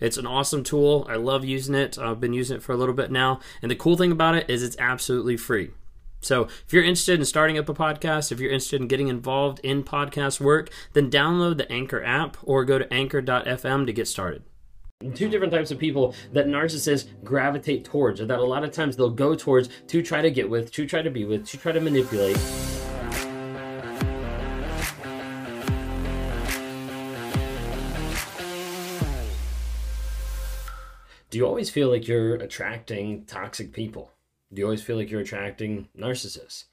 It's an awesome tool. I love using it. I've been using it for a little bit now. And the cool thing about it is it's absolutely free. So, if you're interested in starting up a podcast, if you're interested in getting involved in podcast work, then download the Anchor app or go to anchor.fm to get started. Two different types of people that narcissists gravitate towards, or that a lot of times they'll go towards to try to get with, to try to be with, to try to manipulate. You always feel like you're attracting toxic people? Do you always feel like you're attracting narcissists?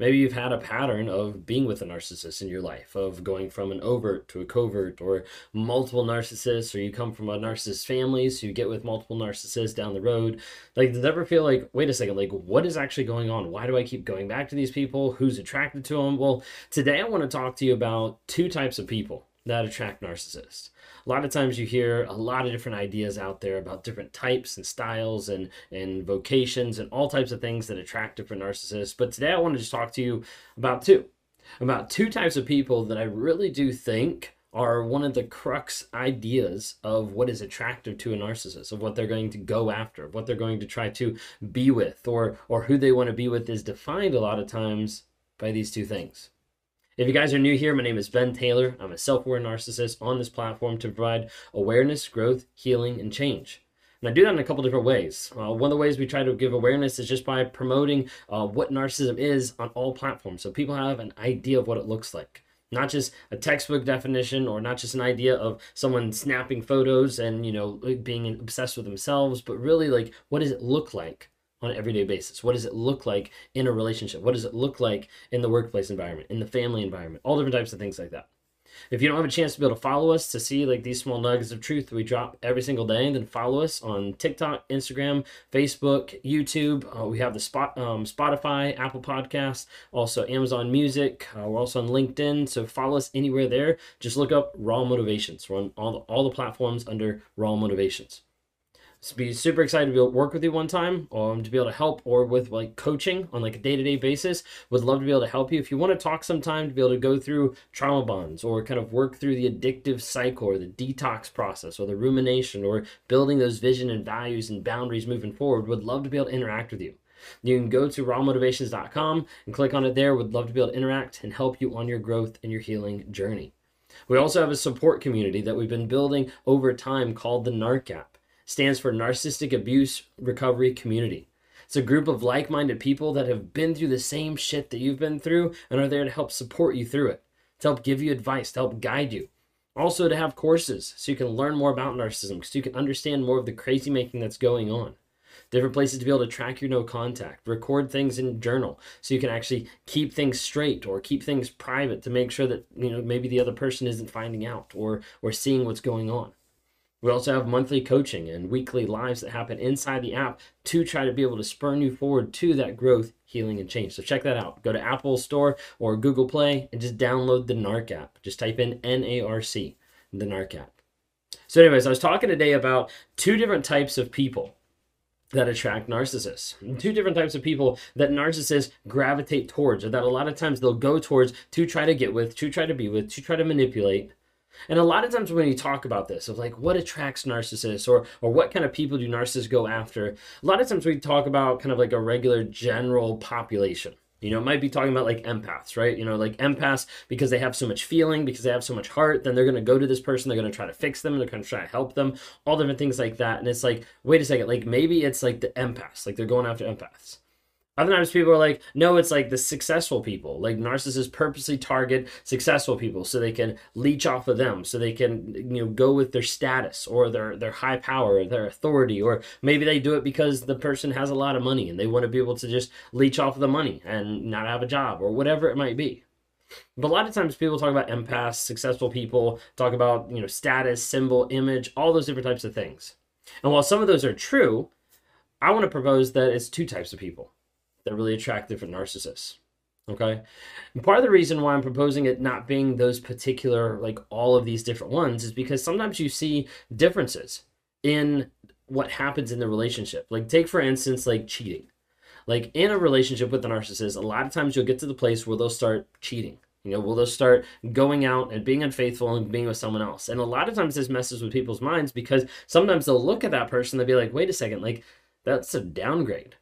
Maybe you've had a pattern of being with a narcissist in your life, of going from an overt to a covert, or multiple narcissists, or you come from a narcissist family, so you get with multiple narcissists down the road. Like, does it ever feel like, wait a second, like, what is actually going on? Why do I keep going back to these people? Who's attracted to them? Well, today I want to talk to you about two types of people that attract narcissists. A lot of times you hear a lot of different ideas out there about different types and styles and, and vocations and all types of things that attract different narcissists. But today I want to just talk to you about two. About two types of people that I really do think are one of the crux ideas of what is attractive to a narcissist, of what they're going to go after, what they're going to try to be with, or or who they want to be with is defined a lot of times by these two things. If you guys are new here, my name is Ben Taylor. I'm a self aware narcissist on this platform to provide awareness, growth, healing, and change. And I do that in a couple different ways. Uh, one of the ways we try to give awareness is just by promoting uh, what narcissism is on all platforms so people have an idea of what it looks like. Not just a textbook definition or not just an idea of someone snapping photos and, you know, being obsessed with themselves, but really like what does it look like on an everyday basis? What does it look like in a relationship? What does it look like in the workplace environment, in the family environment? All different types of things like that. If you don't have a chance to be able to follow us to see like these small nuggets of truth we drop every single day, then follow us on TikTok, Instagram, Facebook, YouTube. Uh, we have the spot um, Spotify, Apple Podcasts, also Amazon Music. Uh, we're also on LinkedIn, so follow us anywhere there. Just look up Raw Motivations. We're on all the, all the platforms under Raw Motivations be super excited to be able to work with you one time um, to be able to help or with like coaching on like a day-to-day basis. Would love to be able to help you. If you want to talk sometime to be able to go through trauma bonds or kind of work through the addictive cycle or the detox process or the rumination or building those vision and values and boundaries moving forward would love to be able to interact with you. You can go to rawmotivations.com and click on it there. Would love to be able to interact and help you on your growth and your healing journey. We also have a support community that we've been building over time called the narc app stands for Narcissistic Abuse Recovery Community. It's a group of like minded people that have been through the same shit that you've been through and are there to help support you through it, to help give you advice, to help guide you. Also, to have courses so you can learn more about narcissism, so you can understand more of the crazy making that's going on. Different places to be able to track your no contact, record things in journal so you can actually keep things straight or keep things private to make sure that, you know, maybe the other person isn't finding out or or seeing what's going on. We also have monthly coaching and weekly lives that happen inside the app to try to be able to spurn you forward to that growth, healing, and change. So check that out. Go to Apple Store or Google Play and just download the NARC app. Just type in N A R C, the NARC app. So, anyways, I was talking today about two different types of people that attract narcissists. Two different types of people that narcissists gravitate towards, or that a lot of times they'll go towards to try to get with, to try to be with, to try to manipulate, and a lot of times when you talk about this, of like what attracts narcissists or or what kind of people do narcissists go after, a lot of times we talk about kind of like a regular general population. You know, might be talking about like empaths, right? You know, like empaths because they have so much feeling, because they have so much heart, then they're going to go to this person, they're going to try to fix them, they're going to try to help them, all different things like that. And it's like, wait a second, like maybe it's like the empaths, like they're going after empaths. Other times people are like, no, it's like the successful people. Like narcissists purposely target successful people so they can leech off of them, so they can you know go with their status or their their high power or their authority, or maybe they do it because the person has a lot of money and they want to be able to just leech off of the money and not have a job or whatever it might be. But a lot of times people talk about empaths, successful people, talk about, you know, status, symbol, image, all those different types of things. And while some of those are true, I want to propose that it's two types of people that really attract different narcissists. Okay. And part of the reason why I'm proposing it not being those particular, like all of these different ones, is because sometimes you see differences in what happens in the relationship. Like, take for instance, like cheating. Like, in a relationship with a narcissist, a lot of times you'll get to the place where they'll start cheating. You know, will they start going out and being unfaithful and being with someone else? And a lot of times this messes with people's minds because sometimes they'll look at that person, they'll be like, wait a second, like, that's a downgrade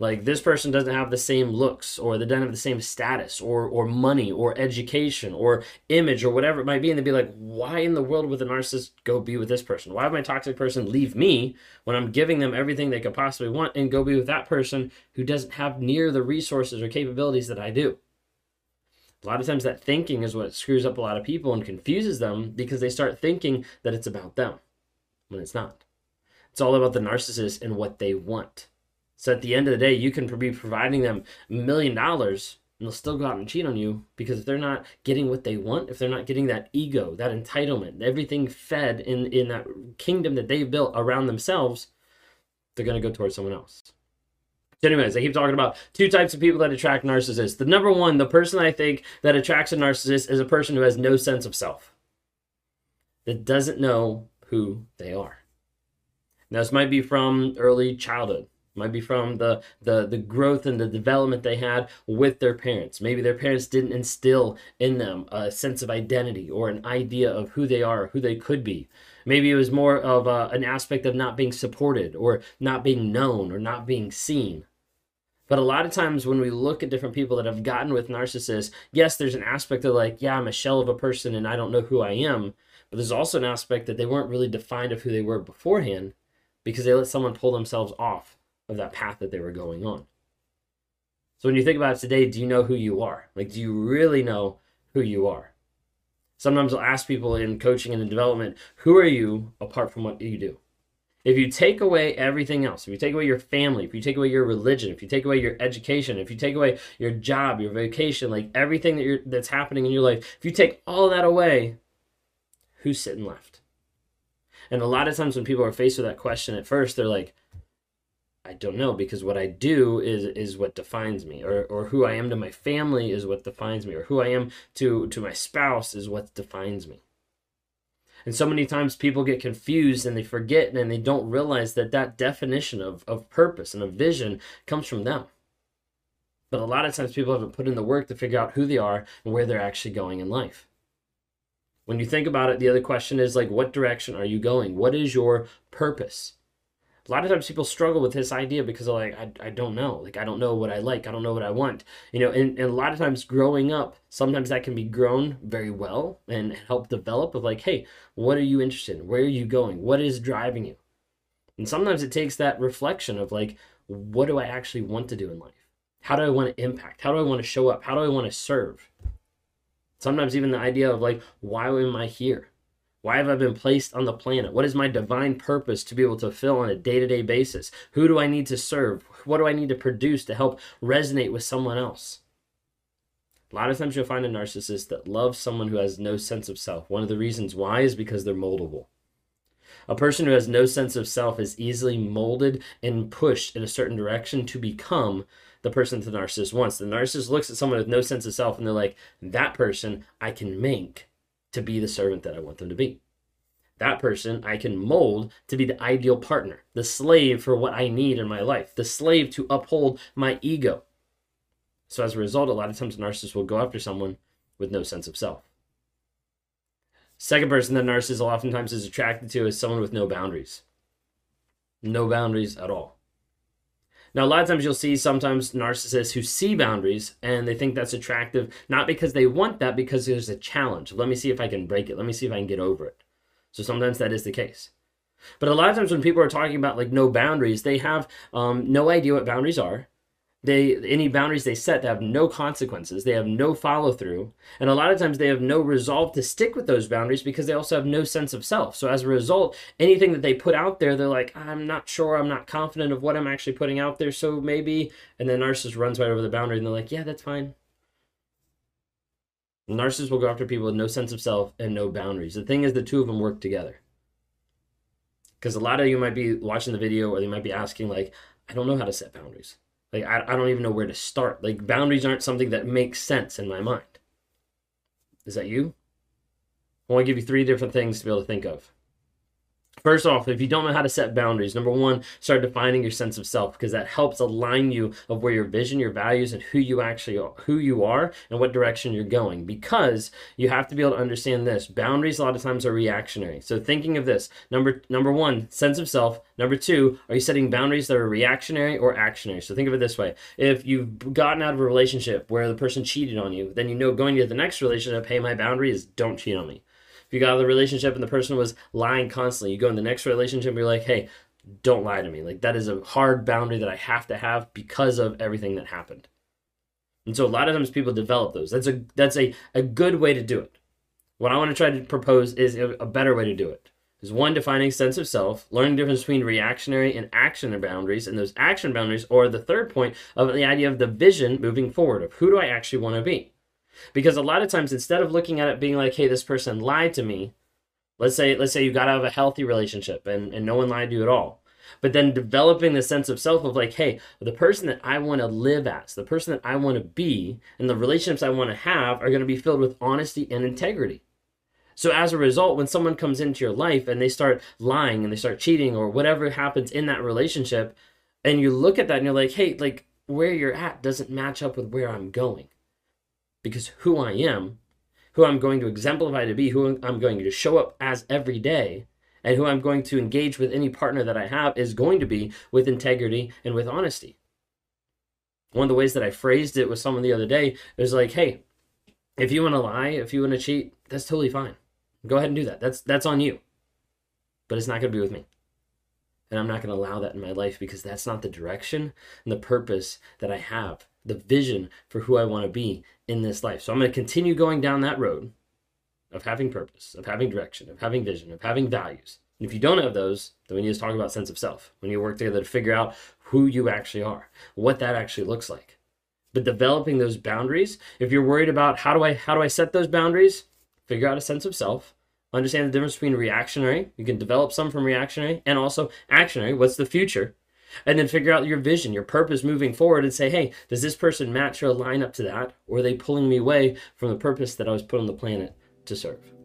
like this person doesn't have the same looks or they don't have the same status or or money or education or image or whatever it might be and they'd be like why in the world would the narcissist go be with this person? Why would my toxic person leave me when i'm giving them everything they could possibly want and go be with that person who doesn't have near the resources or capabilities that i do? A lot of times that thinking is what screws up a lot of people and confuses them because they start thinking that it's about them when it's not. It's all about the narcissist and what they want so at the end of the day, you can be providing them a million dollars and they'll still go out and cheat on you because if they're not getting what they want, if they're not getting that ego, that entitlement, everything fed in, in that kingdom that they've built around themselves, they're going to go towards someone else. So, anyways, I keep talking about two types of people that attract narcissists. The number one, the person I think that attracts a narcissist is a person who has no sense of self, that doesn't know who they are. Now, this might be from early childhood might be from the, the the growth and the development they had with their parents. Maybe their parents didn't instill in them a sense of identity or an idea of who they are who they could be. Maybe it was more of a, an aspect of not being supported or not being known or not being seen. But a lot of times when we look at different people that have gotten with narcissists yes there's an aspect of like yeah i'm a shell of a person and i don't know who i am. But there's also an aspect that they weren't really defined of who they were beforehand because they let someone pull themselves off of that path that they were going on. So when you think about it today, do you know who you are? Like, do you really know who you are? Sometimes I'll ask people in coaching and in development, who are you apart from what you do? If you take away everything else, if you take away your family, if you take away your religion, if you take away your education, if you take away your job, your vacation, like everything that you're, that's happening in your life, if you take all that away, who's sitting left? And a lot of times when people are faced with that question at first, they're like, I don't know because what I do is is what defines me or or who I am to my family is what defines me or who I am to to my spouse is what defines me. And so many times people get confused and they forget and they don't realize that that definition of, of purpose and of vision comes from them. But a lot of times people haven't put in the work to figure out who they are and where they're actually going in life. When you think about it, the other question is like, what direction are you going? What is your purpose? A lot of times people struggle with this idea because they're like, I, I don't know. Like, I don't know what I like. I don't know what I want. You know, and, and a lot of times growing up, sometimes that can be grown very well and help develop of like, hey, what are you interested in? Where are you going? What is driving you? And sometimes it takes that reflection of like, what do I actually want to do in life? How do I want to impact? How do I want to show up? How do I want to serve? Sometimes even the idea of like, why am I here? Why have I been placed on the planet? What is my divine purpose to be able to fill on a day to day basis? Who do I need to serve? What do I need to produce to help resonate with someone else? A lot of times you'll find a narcissist that loves someone who has no sense of self. One of the reasons why is because they're moldable. A person who has no sense of self is easily molded and pushed in a certain direction to become the person that the narcissist wants. The narcissist looks at someone with no sense of self and they're like, that person I can make to be the servant that I want them to be. That person I can mold to be the ideal partner, the slave for what I need in my life, the slave to uphold my ego. So, as a result, a lot of times narcissists will go after someone with no sense of self. Second person that narcissist oftentimes is attracted to is someone with no boundaries. No boundaries at all. Now, a lot of times you'll see sometimes narcissists who see boundaries and they think that's attractive, not because they want that, because there's a challenge. Let me see if I can break it. Let me see if I can get over it. So sometimes that is the case. But a lot of times when people are talking about like no boundaries, they have um, no idea what boundaries are they any boundaries they set they have no consequences. They have no follow through and a lot of times they have no resolve to stick with those boundaries because they also have no sense of self. So as a result anything that they put out there they're like i'm not sure. I'm not confident of what i'm actually putting out there. So maybe and then narcissist runs right over the boundary and they're like yeah that's fine. Narcissists will go after people with no sense of self and no boundaries. The thing is the two of them work together. Because a lot of you might be watching the video or they might be asking like i don't know how to set boundaries Like, I, I don't even know where to start. Like, boundaries aren't something that makes sense in my mind. Is that you? I want to give you three different things to be able to think of. First off, if you don't know how to set boundaries, number one, start defining your sense of self because that helps align you of where your vision, your values, and who you actually are, who you are, and what direction you're going. Because you have to be able to understand this. Boundaries a lot of times are reactionary. So thinking of this, number number one, sense of self. Number two, are you setting boundaries that are reactionary or actionary? So think of it this way: if you've gotten out of a relationship where the person cheated on you, then you know going to the next relationship, hey, my boundary is don't cheat on me. If you got out of the relationship and the person was lying constantly, you go in the next relationship and you're like, hey, don't lie to me. Like that is a hard boundary that I have to have because of everything that happened. And so a lot of times people develop those. That's a that's a, a good way to do it. What I want to try to propose is a, better way to do it. Is one defining sense of self, learning the difference between reactionary and action boundaries, and those action boundaries, or the third point of the idea of the vision moving forward of who do I actually want to be. Because a lot of times instead of looking at it being like, hey, this person lied to me, let's say let's say you got out of a healthy relationship and, and no one lied to you at all. But then developing the sense of self of like, hey, the person that I want to live as, the person that I want to be, and the relationships I want to have are going to be filled with honesty and integrity. So as a result, when someone comes into your life and they start lying and they start cheating or whatever happens in that relationship, and you look at that and you're like, hey, like where you're at doesn't match up with where I'm going because who I am, who I'm going to exemplify to be, who I'm going to show up as every day, and who I'm going to engage with any partner that I have is going to be with integrity and with honesty. One of the ways that I phrased it with someone the other day is like, hey, if you want to lie, if you want to cheat, that's totally fine. Go ahead and do that. That's that's on you. But it's not going to be with me. And I'm not going to allow that in my life because that's not the direction and the purpose that I have, the vision for who I want to be in this life. So I'm going to continue going down that road of having purpose, of having direction, of having vision, of having values. And if you don't have those, then we need to talk about sense of self. We need to work together to figure out who you actually are, what that actually looks like. But developing those boundaries, if you're worried about how do I how do I set those boundaries, figure out a sense of self, understand the difference between reactionary, you can develop some from reactionary and also actionary, what's the future? And then figure out your vision, your purpose moving forward, and say, hey, does this person match or line up to that? Or are they pulling me away from the purpose that I was put on the planet to serve?